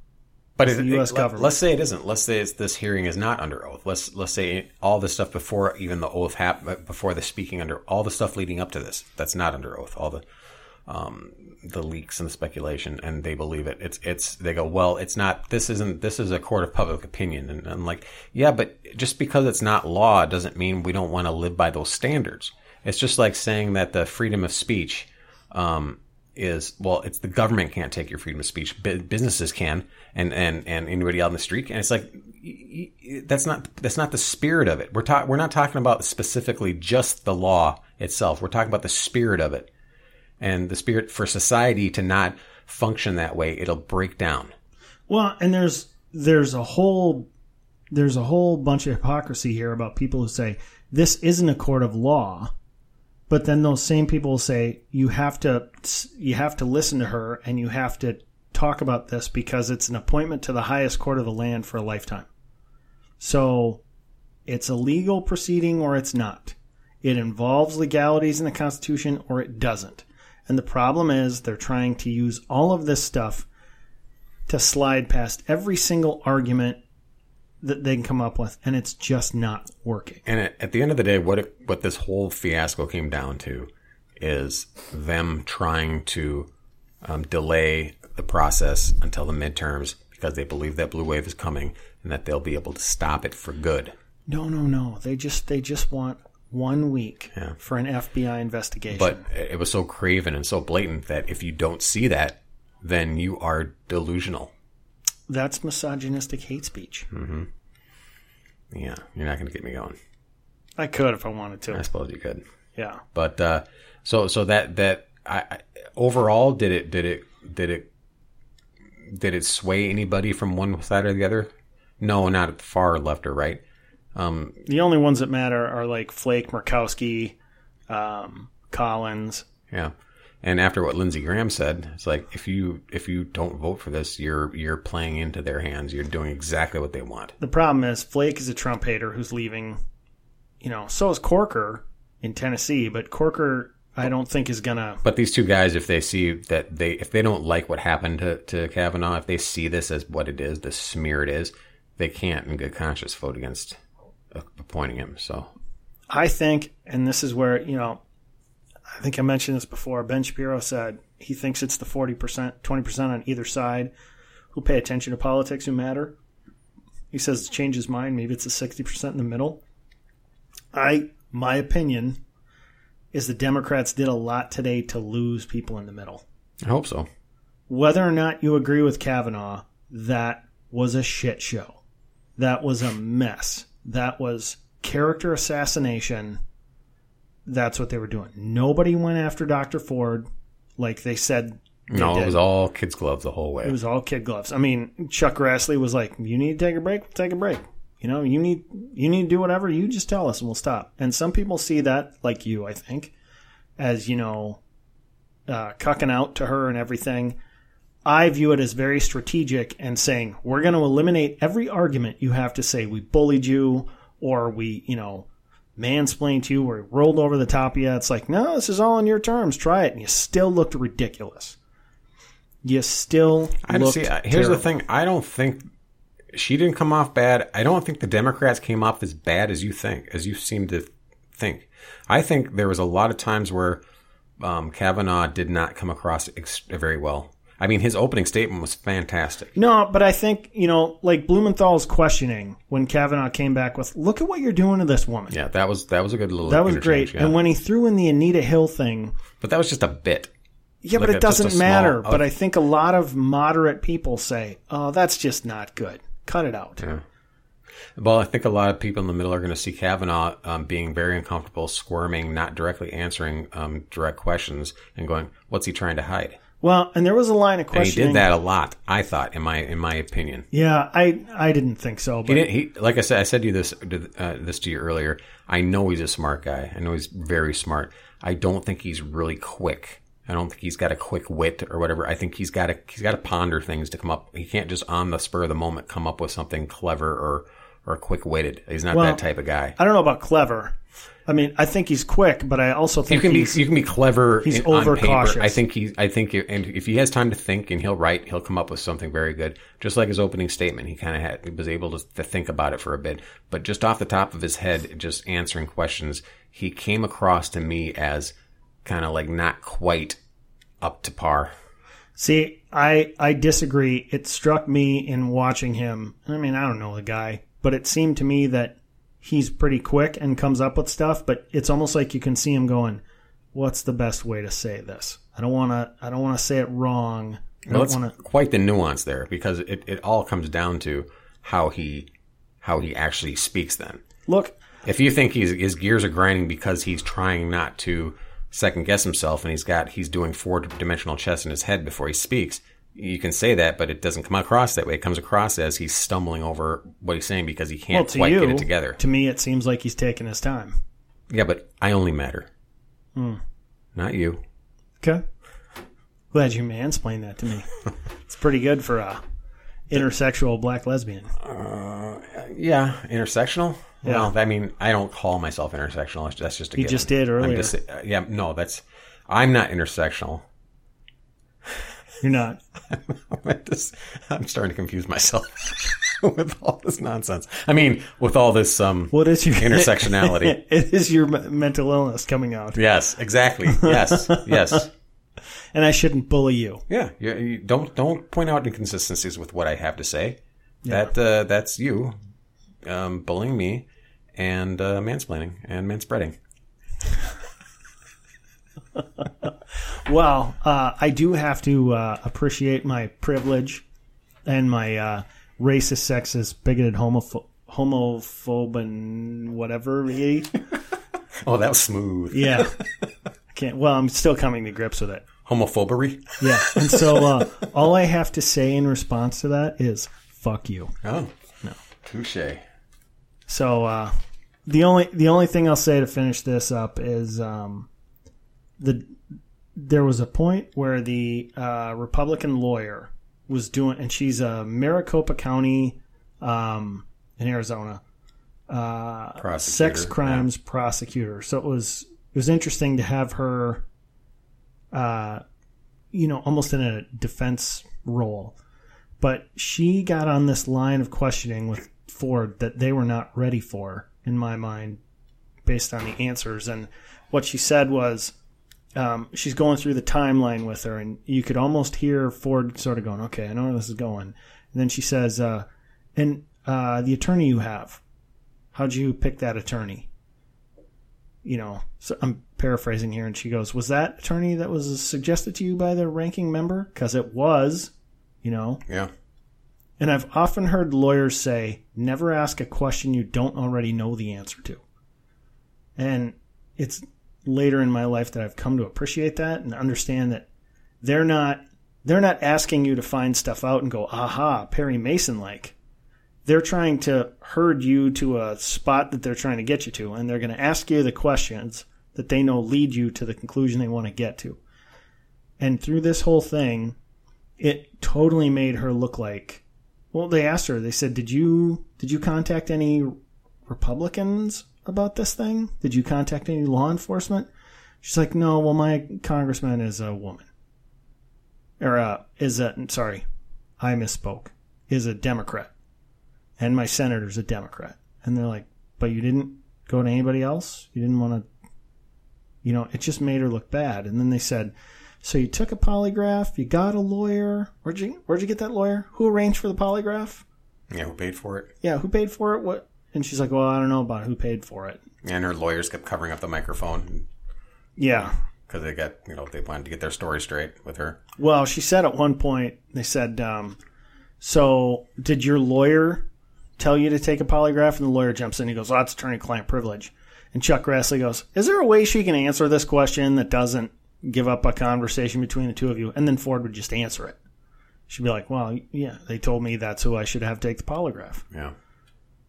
but the US it- government. Let's say it isn't. Let's say it's, this hearing is not under oath. Let's let's say all the stuff before even the oath happened, before the speaking under all the stuff leading up to this, that's not under oath. All the um, the leaks and the speculation, and they believe it. It's it's they go well. It's not. This isn't. This is a court of public opinion, and I'm like, yeah, but just because it's not law doesn't mean we don't want to live by those standards. It's just like saying that the freedom of speech um, is well, it's the government can't take your freedom of speech, Bu- businesses can, and and and anybody out in the street, and it's like that's not that's not the spirit of it. We're talking we're not talking about specifically just the law itself. We're talking about the spirit of it, and the spirit for society to not function that way, it'll break down. Well, and there's there's a whole there's a whole bunch of hypocrisy here about people who say this isn't a court of law, but then those same people will say you have to you have to listen to her and you have to talk about this because it's an appointment to the highest court of the land for a lifetime. So it's a legal proceeding or it's not. It involves legalities in the Constitution or it doesn't. And the problem is they're trying to use all of this stuff to slide past every single argument that they can come up with, and it's just not working. And at, the end of the day, what it, what this whole fiasco came down to is them trying to um, delay the process until the midterms because they believe that blue wave is coming and that they'll be able to stop it for good. No, no, no. They just they just want one week Yeah. for an FBI investigation. But it was so craven and so blatant that if you don't see that, then you are delusional. that's misogynistic hate speech. Yeah, you're not going to get me going. I could if I wanted to. I suppose you could. Yeah. But uh, so so that that I, I overall did it did it did it did it sway anybody from one side or the other? No, not at the far left or right. Um, The only ones that matter are like Flake, Murkowski, um, Collins. yeah. And after what Lindsey Graham said, it's like if you if you don't vote for this, you're you're playing into their hands. You're doing exactly what they want. The problem is Flake is a Trump hater who's leaving. You know, so is Corker in Tennessee, but Corker I don't think is gonna. But these two guys, if they see that they if they don't like what happened to, to Kavanaugh, if they see this as what it is, the smear it is, they can't in good conscience vote against appointing him. So I think, and this is where, you know, I think I mentioned this before. Ben Shapiro said he thinks it's the 40%, 20% on either side who pay attention to politics who matter. He says to change his mind. Maybe it's the 60% in the middle. I, my opinion is the Democrats did a lot today to lose people in the middle. I hope so. Whether or not you agree with Kavanaugh, that was a shit show. That was a mess. That was character assassination. That's what they were doing. Nobody went after Dr. Ford like they said. they No, it was all kids' gloves the whole way. It was all kid gloves. I mean, Chuck Grassley was like, "You need to take a break. Take a break. You know, you need you need to do whatever. You just tell us, and we'll stop." And some people see that, like you, I think, as you know, uh, cucking out to her and everything. I view it as very strategic and saying we're going to eliminate every argument you have to say we bullied you or we, you know, mansplained to you or rolled over the top of you. It's like, no, this is all on your terms. Try it, and you still looked ridiculous. You still I looked see. uh, Here's the thing. I don't think she didn't come off bad. I don't think the Democrats came off as bad as you think, as you seem to think. I think there was a lot of times where um, Kavanaugh did not come across ex- very well. I mean, his opening statement was fantastic. No, but I think, you know, like Blumenthal's questioning when Kavanaugh came back with, look at what you're doing to this woman. Yeah, that was that was a good little. that was great. yeah. And when he threw in the Anita Hill thing, but that was just a bit. yeah, Like but it a doesn't small- matter. oh. But I think a lot of moderate people say, oh, that's just not good. Cut it out. Yeah. Well, I think a lot of people in the middle are going to see Kavanaugh um, being very uncomfortable, squirming, not directly answering um, direct questions, and going, "What's he trying to hide?" Well, and there was a line of And he did that a lot. I thought, in my in my opinion, Yeah, I I didn't think so. he But didn't. He like I said, I said to you this uh, this to you earlier. I know he's a smart guy. I know he's very smart. I don't think he's really quick I don't think he's got a quick wit or whatever. I think he's got to he's got to ponder things to come up. He can't just on the spur of the moment come up with something clever or or quick witted. He's not Well, that type of guy. I don't know about clever. I mean, I think he's quick, but I also You think can be you can be clever. he's in, overcautious. I think he I think you- and if he has time to think and he'll write, he'll come up with something very good. Just like his opening statement, he kind of had he was able to, to think about it for a bit, but just off the top of his head, just answering questions, he came across to me as kind of like not quite up to par. See, I I disagree. It struck me in watching him. I mean, I don't know the guy, but it seemed to me that he's pretty quick and comes up with stuff. But it's almost like you can see him going, "What's the best way to say this? I don't want to. I don't want to say it wrong. Well, want to." quite the nuance there because it, it all comes down to how he how he actually speaks. Then, Look, if you think he's, his gears are grinding because he's trying not to second guess himself and he's got he's doing four dimensional chess in his head before he speaks, you can say that, but it doesn't come across that way. It comes across as he's stumbling over what he's saying because he can't to quite you, get it together. to me, it seems like he's taking his time. Yeah, but I only matter, Hmm. not you. Okay, glad you mansplained that to me. it's pretty good for a intersexual black lesbian. Uh, Yeah, intersectional. Yeah. Well, I mean, I don't call myself intersectional. That's just a You given. just did I'm earlier. just- uh, yeah, no, that's I'm not intersectional. You're not. I'm starting to confuse myself with all this nonsense. I mean, with all this um What is your intersectionality. it is your mental illness coming out, yes, exactly. Yes, yes. and I shouldn't bully you. Yeah, you, you don't don't point out inconsistencies with what I have to say. That uh, that's you um, bullying me and uh, mansplaining and manspreading. Well, uh, I do have to uh, appreciate my privilege and my uh, racist, sexist, bigoted, homopho- homophobe, and whatever. Oh, that was smooth. Yeah. I can't. Well, I'm still coming to grips with it. Homophobery. Yeah. And so uh, all I have to say in response to that is "fuck you." Oh, no, touche. So uh, the only the only thing I'll say to finish this up is um, the there was a point where the uh, Republican lawyer was doing, and she's a Maricopa County um, in Arizona uh, sex crimes prosecutor. So it was it was interesting to have her, uh, you know, almost in a defense role. But she got on this line of questioning with Ford that they were not ready for, in my mind, based on the answers. And what she said was, um, she's going through the timeline with her, and you could almost hear Ford sort of going, "Okay, I know where this is going." And then she says, uh, "And uh, the attorney you have, how'd you pick that attorney?" You know, so I'm paraphrasing here, and she goes, "Was that attorney that was suggested to you by the ranking member? Because it was." You know, Yeah. and I've often heard lawyers say, never ask a question you don't already know the answer to. And it's later in my life that I've come to appreciate that and understand that they're not they're not asking you to find stuff out and go, aha, Perry Mason like. They're trying to herd you to a spot that they're trying to get you to, and they're going to ask you the questions that they know lead you to the conclusion they want to get to. And through this whole thing, it totally made her look like well they asked her they said did you did you contact any republicans about this thing did you contact any law enforcement she's like no well my congressman is a woman or uh is a sorry i misspoke is a democrat and my senator's a democrat and they're like but you didn't go to anybody else you didn't want to you know it just made her look bad and then they said so you took a polygraph, you got a lawyer. Where'd you where'd you get that lawyer? Who arranged for the polygraph? Yeah, who paid for it? Yeah, who paid for it? What? And she's like, "Well, I don't know about who paid for it." And her lawyers kept covering up the microphone Yeah. because they got, you know, they wanted to get their story straight with her. Well, she said at one point, they said, um, "So did your lawyer tell you to take a polygraph?" And the lawyer jumps in. He goes, "Oh, that's attorney-client privilege." And Chuck Grassley goes, "Is there a way she can answer this question that doesn't give up a conversation between the two of you?" And then Ford would just answer it. She'd be like, "Well, yeah, they told me that's who I should have take the polygraph." Yeah.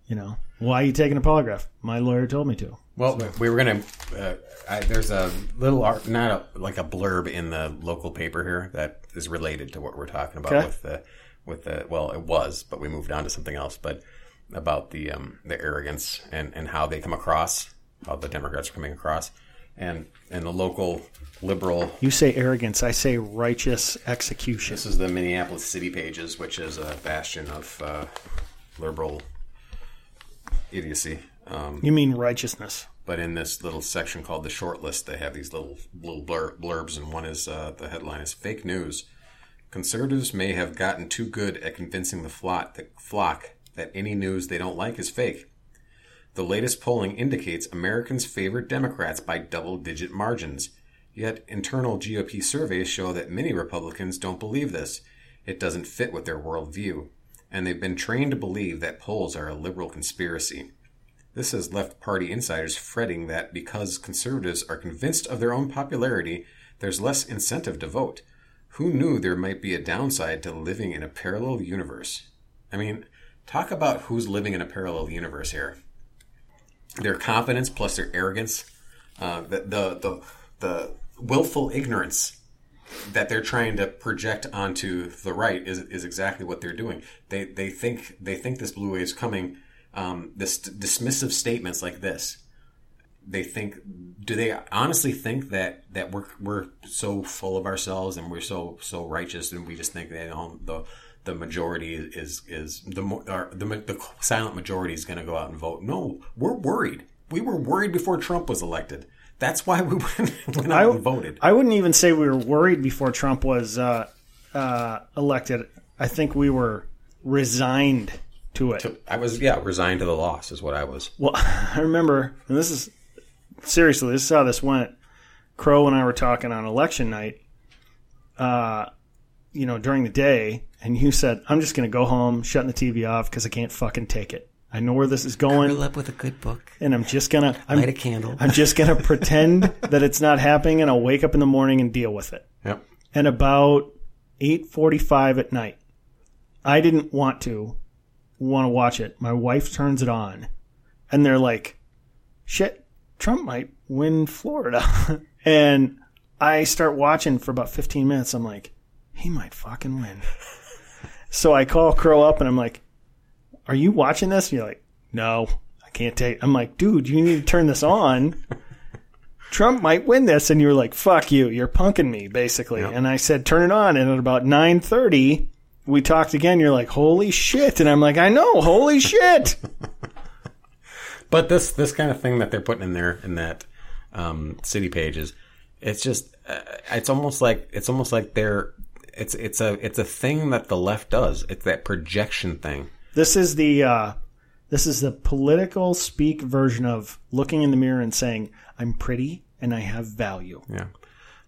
You know, why are you taking a polygraph? My lawyer told me to. Well, we were gonna. Uh, I, there's a little art, not a, like a blurb in the local paper here that is related to what we're talking about Okay. with the with the. Well, it was, but we moved on to something else. But about the um, the arrogance and and how they come across, how the Democrats are coming across, and and the local liberal. You say arrogance, I say righteous execution. This is the Minneapolis City Pages, which is a bastion of uh, liberal idiocy. Um, You mean righteousness? but in this little section called the short list, they have these little little blur, blurbs, and one is uh, the headline is "Fake News." Conservatives may have gotten too good at convincing the flock, the flock that any news they don't like is fake. The latest polling indicates Americans favor Democrats by double-digit margins. Yet internal GOP surveys show that many Republicans don't believe this. It doesn't fit with their worldview, and they've been trained to believe that polls are a liberal conspiracy. This has left party insiders fretting that because conservatives are convinced of their own popularity, there's less incentive to vote. Who knew there might be a downside to living in a parallel universe? I mean, talk about who's living in a parallel universe here. Their confidence plus their arrogance, uh, the, the the the willful ignorance that they're trying to project onto the right is, is exactly what they're doing. They they think they think this blue wave is coming. Um, this dismissive statements like this. They think. Do they honestly think that that we're we're so full of ourselves and we're so so righteous and we just think that you know, the the majority is is the the the silent majority is going to go out and vote? No, we're worried. We were worried before Trump was elected. That's why we went, went out and voted. I wouldn't even say we were worried before Trump was uh, uh, elected. I think we were resigned to it. I was yeah resigned to the loss is what I was. Well, I remember, and this is seriously, this is how this went. Crow and I were talking on election night, uh, you know, during the day, and you said, I'm just going to go home, shutting the TV off because I can't fucking take it. I know where this is going, up with a good book, and I'm just gonna I'm, light a candle. I'm just gonna pretend that it's not happening, and I'll wake up in the morning and deal with it. Yep. And about 8:45 at night, I didn't want to want to watch it. My wife turns it on, and they're like, "Shit, Trump might win Florida," and I start watching for about 15 minutes. I'm like, "He might fucking win." so I call Crow up, and I'm like, "Are you watching this?" And you're like, "No, I can't take." I'm like, "Dude, you need to turn this on." Trump might win this, and you were like, "Fuck you, you're punking me," basically. And I said, "Turn it on." And at about nine thirty, we talked again. You're like, "Holy shit!" And I'm like, "I know, holy shit." But this this kind of thing that they're putting in there in that um, city pages, it's just uh, it's almost like it's almost like they're it's it's a it's a thing that the left does. It's that projection thing. This is the uh, this is the political speak version of looking in the mirror and saying, "I'm pretty and I have value. Yeah.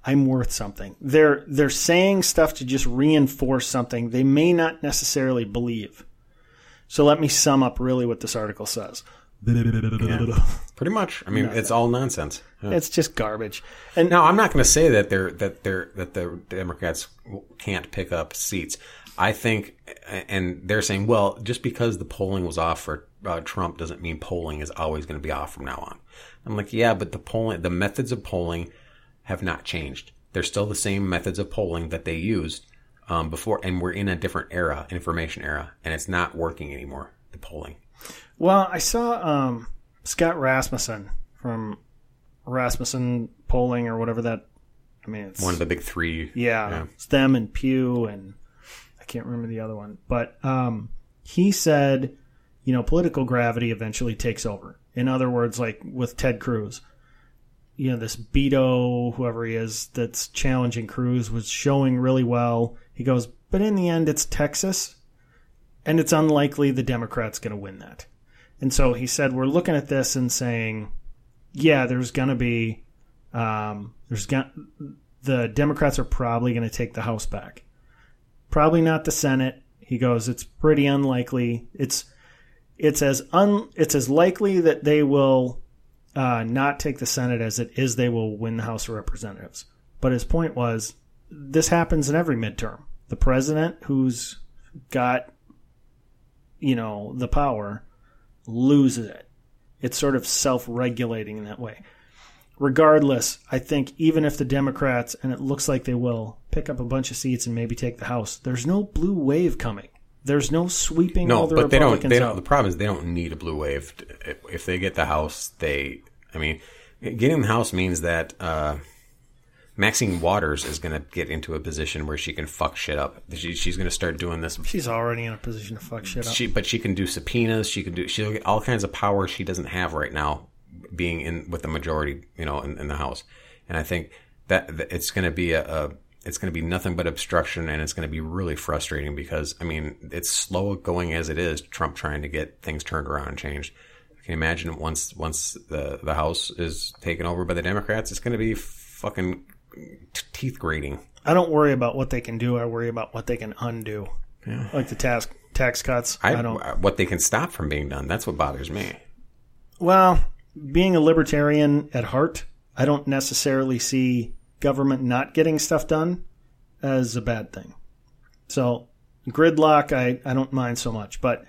I'm worth something." They're they're saying stuff to just reinforce something they may not necessarily believe. So let me sum up really what this article says. Pretty much. I mean, it's all nonsense. Yeah. It's just garbage. And Now, I'm not going to say that they're that they're that the Democrats can't pick up seats. I think, and they're saying, well, just because the polling was off for uh, Trump doesn't mean polling is always going to be off from now on. I'm like, yeah, but the polling, the methods of polling have not changed. They're still the same methods of polling that they used um, before, and we're in a different era, information era, and it's not working anymore. The polling. Well, I saw um, Scott Rasmussen from Rasmussen Polling or whatever that. I mean, it's One of the big three. yeah, Yeah. it's them and Pew and can't remember the other one, but um, he said, you know, political gravity eventually takes over. In other words, like with Ted Cruz, you know, this Beto, whoever he is, that's challenging Cruz was showing really well. He goes, but in the end, it's Texas, and it's unlikely the Democrats going to win that. And so he said, we're looking at this and saying, yeah, there's going to be, um, there's going the Democrats are probably going to take the House back. Probably not the Senate. He goes, it's pretty unlikely. It's it's as un it's as likely that they will uh, not take the Senate as it is they will win the House of Representatives. But his point was, this happens in every midterm. The president who's got, you know, the power, loses it. It's sort of self regulating in that way. Regardless, I think even if the Democrats, and it looks like they will, pick up a bunch of seats and maybe take the House, there's no blue wave coming. There's no sweeping No, all the but they don't. Republicans They don't. out. The problem is they don't need a blue wave. If- If they get the House, they. I mean, getting the House means that uh, Maxine Waters is going to get into a position where she can fuck shit up. She, she's going to start doing this. She's already in a position to fuck shit up. She, but she can do subpoenas. She can do. She'll get all kinds of power she doesn't have right now, being in with the majority, you know, in, in the House. And I think that, that it's going to be a, a it's going to be nothing but obstruction, and it's going to be really frustrating because I mean it's slow going as it is. Trump trying to get things turned around and changed. I can imagine once once the the House is taken over by the Democrats, it's going to be fucking t- teeth grating. I don't worry about what they can do. I worry about what they can undo. Yeah. Like the tax tax cuts. I, I don't. what they can stop from being done. That's what bothers me. Well, being a libertarian at heart, I don't necessarily see government not getting stuff done as a bad thing. So, gridlock, I, I don't mind so much. But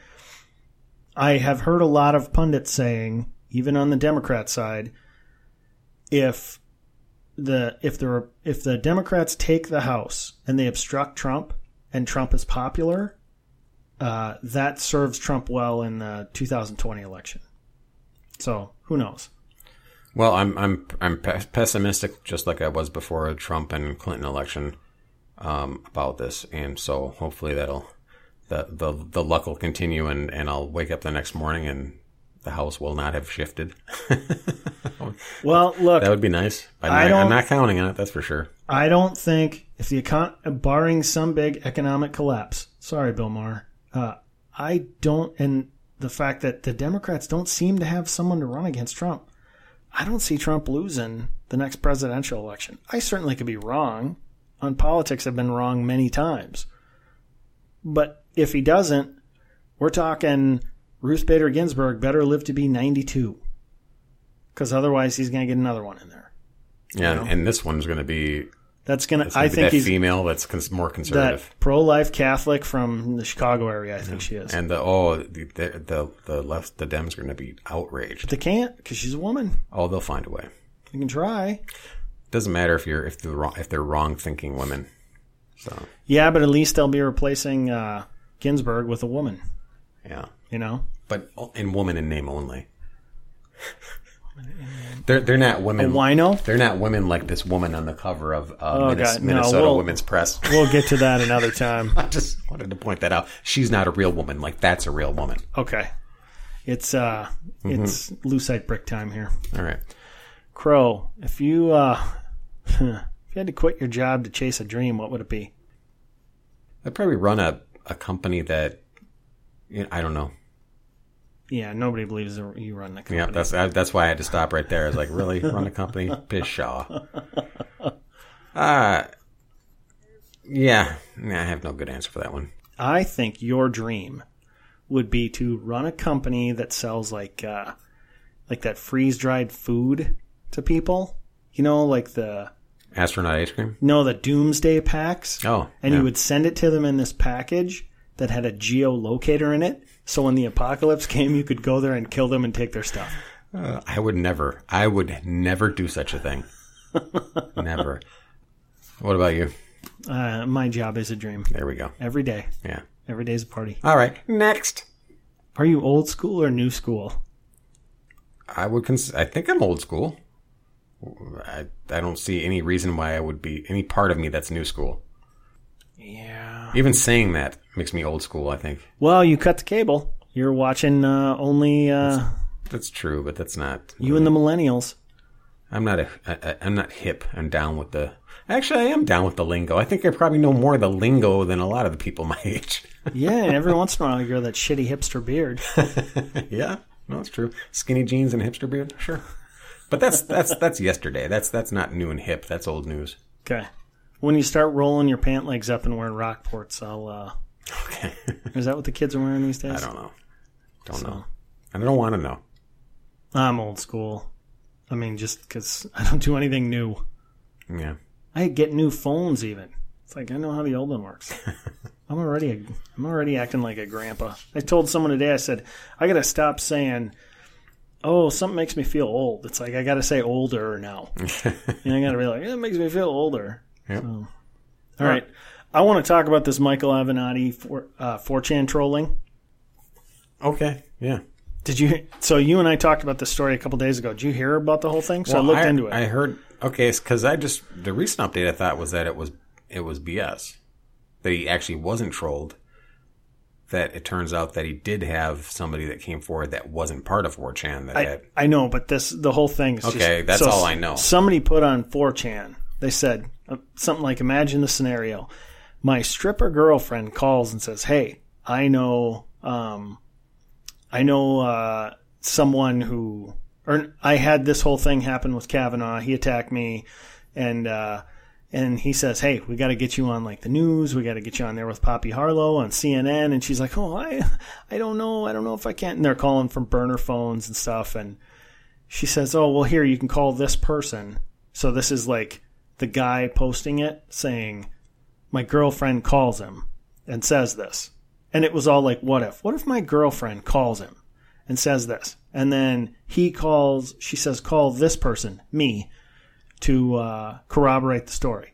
I have heard a lot of pundits saying, even on the Democrat side, if the if the if the Democrats take the House and they obstruct Trump and Trump is popular, uh, that serves Trump well in the 2020 election. So who knows? Well, I'm I'm I'm pe- pessimistic, just like I was before the Trump and Clinton election, um, about this, and so hopefully that'll the the the luck will continue, and and I'll wake up the next morning and the house will not have shifted. Well, look, that would be nice. I'm, I not, I'm not counting on it. That's for sure. I don't think if the econ, barring some big economic collapse, sorry, Bill Maher, uh, I don't, and the fact that the Democrats don't seem to have someone to run against Trump, I don't see Trump losing the next presidential election. I certainly could be wrong. On politics, I've been wrong many times. But if he doesn't, we're talking Ruth Bader Ginsburg better live to be 92. Because otherwise, he's going to get another one in there. Yeah, and, and this one's going to be. That's going it's to, gonna I think that he's female that's cons- more that conservative. pro-life Catholic from the Chicago area. I think she is. And the oh the the the, left the Dems are going to be outraged. But they can't because she's a woman. Oh, they'll find a way. You can try. Doesn't matter if you're if they're wrong, if they're wrong thinking women. So Yeah, but at least they'll be replacing uh, Ginsburg with a woman. yeah, You know, but in woman in name only. They're they're not women. wino. They're not women like this woman on the cover of uh, Oh, Minnes- God, no, Minnesota we'll- Women's Press. We'll get to that another time. I just wanted to point that out. She's not a real woman. Like that's a real woman. Okay, it's uh, Mm-hmm. it's lucite brick time here. All right. Crow, if you uh, if you had to quit your job to chase a dream, what would it be? I'd probably run a a company that you know, I don't know. Yeah, nobody believes you run the company. Yeah, that's I, that's why I had to stop right there. I was like, really, run a company? Pshaw. Uh yeah, I have no good answer for that one. I think your dream would be to run a company that sells like uh, like that freeze dried food to people. You know, like the Astronaut ice cream. no the doomsday packs. Oh, and yeah. you would send it to them in this package that had a geolocator in it. So when the apocalypse came, you could go there and kill them and take their stuff. Uh, I would never. I would never do such a thing. never. What about you? Uh, my job is a dream. There we go. Every day, Yeah. every day's a party. All right. Next. Are you old school or new school? I would. Cons- I think I'm old school. I I don't see any reason why I would be any part of me that's new school. Yeah. Even saying that makes me old school. I think Well, you cut the cable. You're watching uh, only uh, that's true, but that's not. you and the millennials. I'm not a. I, I'm not hip. I'm down with the. Actually, I am down with the lingo. I think I probably know more of the lingo than a lot of the people my age. Yeah, and every once in a while you grow that shitty hipster beard. yeah, no, it's true. Skinny jeans and hipster beard, sure. But that's that's that's yesterday. That's that's not new and hip. That's old news. Okay. When you start rolling your pant legs up and wearing Rockports, I'll. Uh, Okay. is that what the kids are wearing these days? I don't know. Don't So- know. I don't want to know. I'm old school. I mean, just because I don't do anything new. Yeah. I get new phones even. It's like I know how the old one works. I'm already a, I'm already acting like a grandpa. I told someone today. I said I gotta stop saying, "Oh, something makes me feel old." It's like I gotta say older now. and I gotta be like, "It makes me feel older." Yep. So, all right, I want to talk about this Michael Avenatti for uh, 4chan trolling. Okay. Yeah. Did you? So you and I talked about this story a couple days ago. Did you hear about the whole thing? So I Well, looked into it. I heard. Okay, because I just the recent update I thought was that it was it was BS that he actually wasn't trolled. That it turns out that he did have somebody that came forward that wasn't part of 4chan that I, had. I know, but this the whole thing is just- Okay, that's all I know. Somebody put on 4chan. They said uh, something like, "Imagine the scenario: my stripper girlfriend calls and says, "Hey, I know, um, I know uh, someone who, or I had this whole thing happen with Kavanaugh. He attacked me, and." uh and he says, "Hey, we got to get you on like the news. We got to get you on there with Poppy Harlow on CNN." And she's like, "Oh, I, I don't know. I don't know if I can." And they're calling from burner phones and stuff. And she says, "Oh, well, here you can call this person." So this is like the guy posting it saying, "My girlfriend calls him and says this," and it was all like, "What if? What if my girlfriend calls him and says this?" And then he calls. She says, "Call this person, me." to uh, corroborate the story.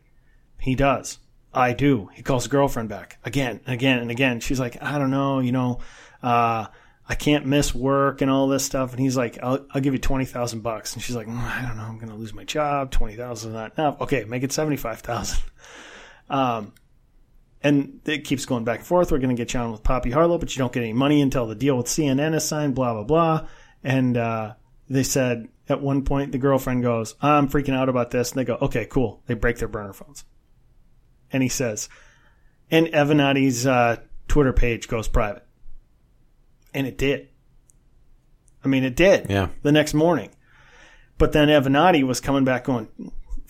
He does. I do. He calls girlfriend back again and again and again. She's like, I don't know, you know, uh, I can't miss work and all this stuff. And he's like, I'll, I'll give you 20,000 bucks. And she's like, "Mm, I don't know. I'm going to lose my job. 20,000 is not enough. Okay, make it 75,000. Um, and it keeps going back and forth. We're going to get you on with Poppy Harlow, but you don't get any money until the deal with CNN is signed, blah, blah, blah. And, uh, they said at one point the girlfriend goes, I'm freaking out about this. And they go, okay, cool. They break their burner phones. And he says, and Avenatti's uh, Twitter page goes private. And it did. I mean, it did. Yeah. The next morning. But then Evanati was coming back going,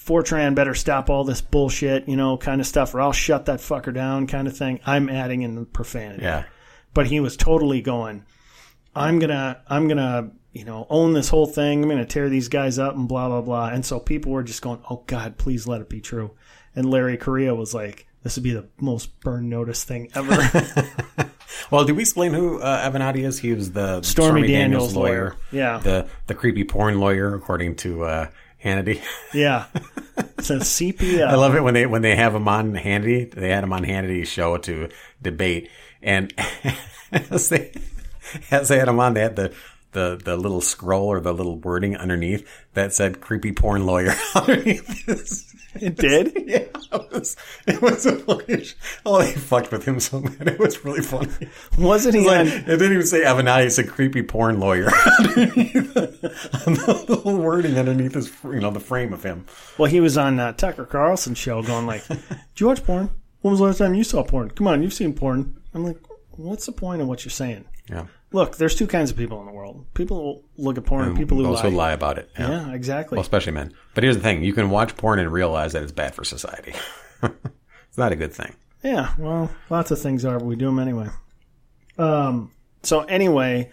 4chan better stop all this bullshit, you know, kind of stuff, or I'll shut that fucker down, kind of thing. I'm adding in the profanity Yeah. but he was totally going i'm gonna i'm gonna you know own this whole thing i'm gonna tear these guys up and blah blah blah and so people were just going oh god please let it be true and larry Correia was like this would be the most burn notice thing ever Well, did we explain who uh, Avenatti is? He was the Stormy Daniels lawyer. Yeah. The the creepy porn lawyer, according to uh, Hannity. yeah so cpl I love it when they when they have him on Hannity. They had him on Hannity's show to debate, and as they as they had him on, they had the. The, the little scroll or the little wording underneath that said creepy porn lawyer underneath this. It did Yeah, it was, it was funny. Oh, they fucked with him so bad. It was really funny. wasn't he Like, on it didn't even say Avenatti, it said creepy porn lawyer. underneath on the little wording underneath his, you know, the frame of him. well he was on uh, tucker carlson's show going like do you watch porn when was the last time you saw porn come on you've seen porn i'm like what's the point of what you're saying Yeah. Look, there's two kinds of people in the world. People who look at porn and people who Those lie. lie about it. Yeah. Yeah, exactly. Well, especially men. But here's the thing you can watch porn and realize that it's bad for society. it's not a good thing. yeah, well, lots of things are, but we do them anyway. Um, so anyway,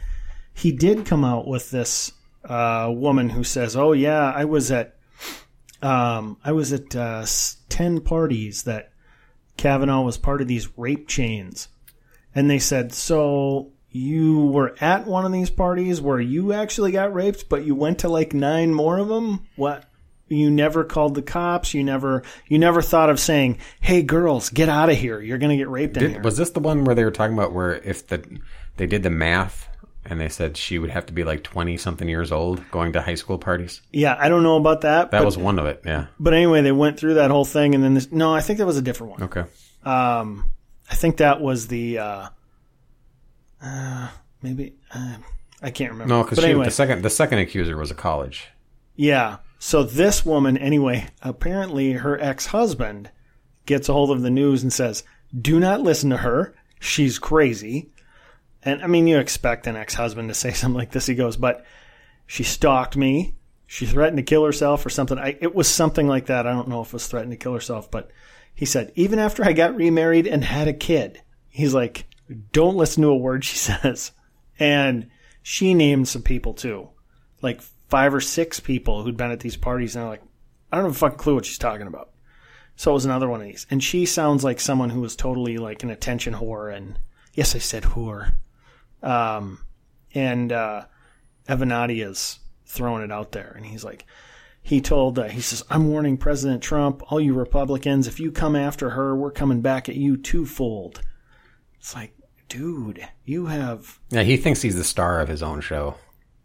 he did come out with this uh, woman who says, "Oh yeah, I was at, um, I was at uh, ten parties that Kavanaugh was part of these rape chains," and they said, "So." You were at one of these parties where you actually got raped, but you went to like nine more of them. What? You never called the cops. You never, you never thought of saying, "Hey, girls, get out of here! You're gonna get raped in here." Was this the one where they were talking about where if the they did the math and they said she would have to be like 20 something years old going to high school parties? yeah, I don't know about that. That but, was one of it. Yeah. but anyway, they went through that whole thing, and then this, no, I think that was a different one. Okay. Um, I think that was the, uh, uh maybe uh, I can't remember. No, because anyway, the second the second accuser was a college. Yeah. So this woman, anyway, apparently her ex husband gets a hold of the news and says, Do not listen to her. She's crazy. And I mean, you expect an ex husband to say something like this. He goes, But she stalked me. She threatened to kill herself or something. I, it was something like that. I don't know if it was threatened to kill herself, but he said, Even after I got remarried and had a kid, he's like, Don't listen to a word she says. And she named some people too like five or six people who'd been at these parties and they're like, I don't have a fucking clue what she's talking about. So it was another one of these. And she sounds like someone who was totally like an attention whore. And yes, I said whore. Um, and uh, Avenatti's throwing it out there. And he's like, he told, uh, he says, I'm warning President Trump, all you Republicans, if you come after her, we're coming back at you twofold. It's like, dude, you have Yeah, he thinks he's the star of his own show.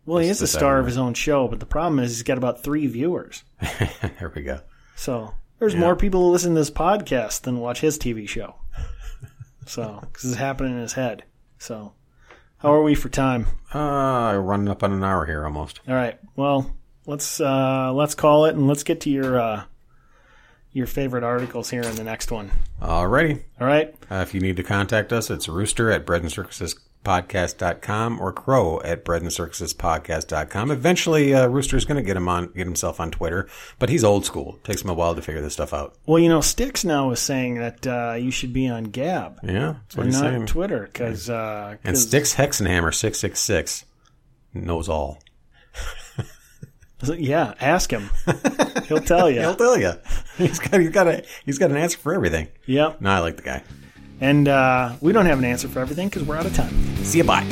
well, he is the star of his own show, but the problem is he's got about three viewers. there we go. So there's more people who listen to this podcast than watch his TV show. So because it's happening in his head. So how are we for time? Uh, running up on an hour here almost. All right. Well, let's uh, let's call it and let's get to your uh, your favorite articles here in the next one. Alrighty. All right. Uh, if you need to contact us, it's rooster at bread and circuses podcast.com or crow at bread and circuses podcast.com. Eventually, uh, Rooster's going to get him on, get himself on Twitter, but he's old school. takes him a while to figure this stuff out. Well, you know, Sticks now is saying that uh, you should be on Gab Yeah, that's what and he's not saying. Twitter because uh, and Sticks Hexenhammer 666 knows all. yeah, ask him. He'll tell you. He'll tell you. He's got, he's got a, he's got an answer for everything. Yep. No, I like the guy. And uh, we don't have an answer for everything because we're out of time. See you, bye.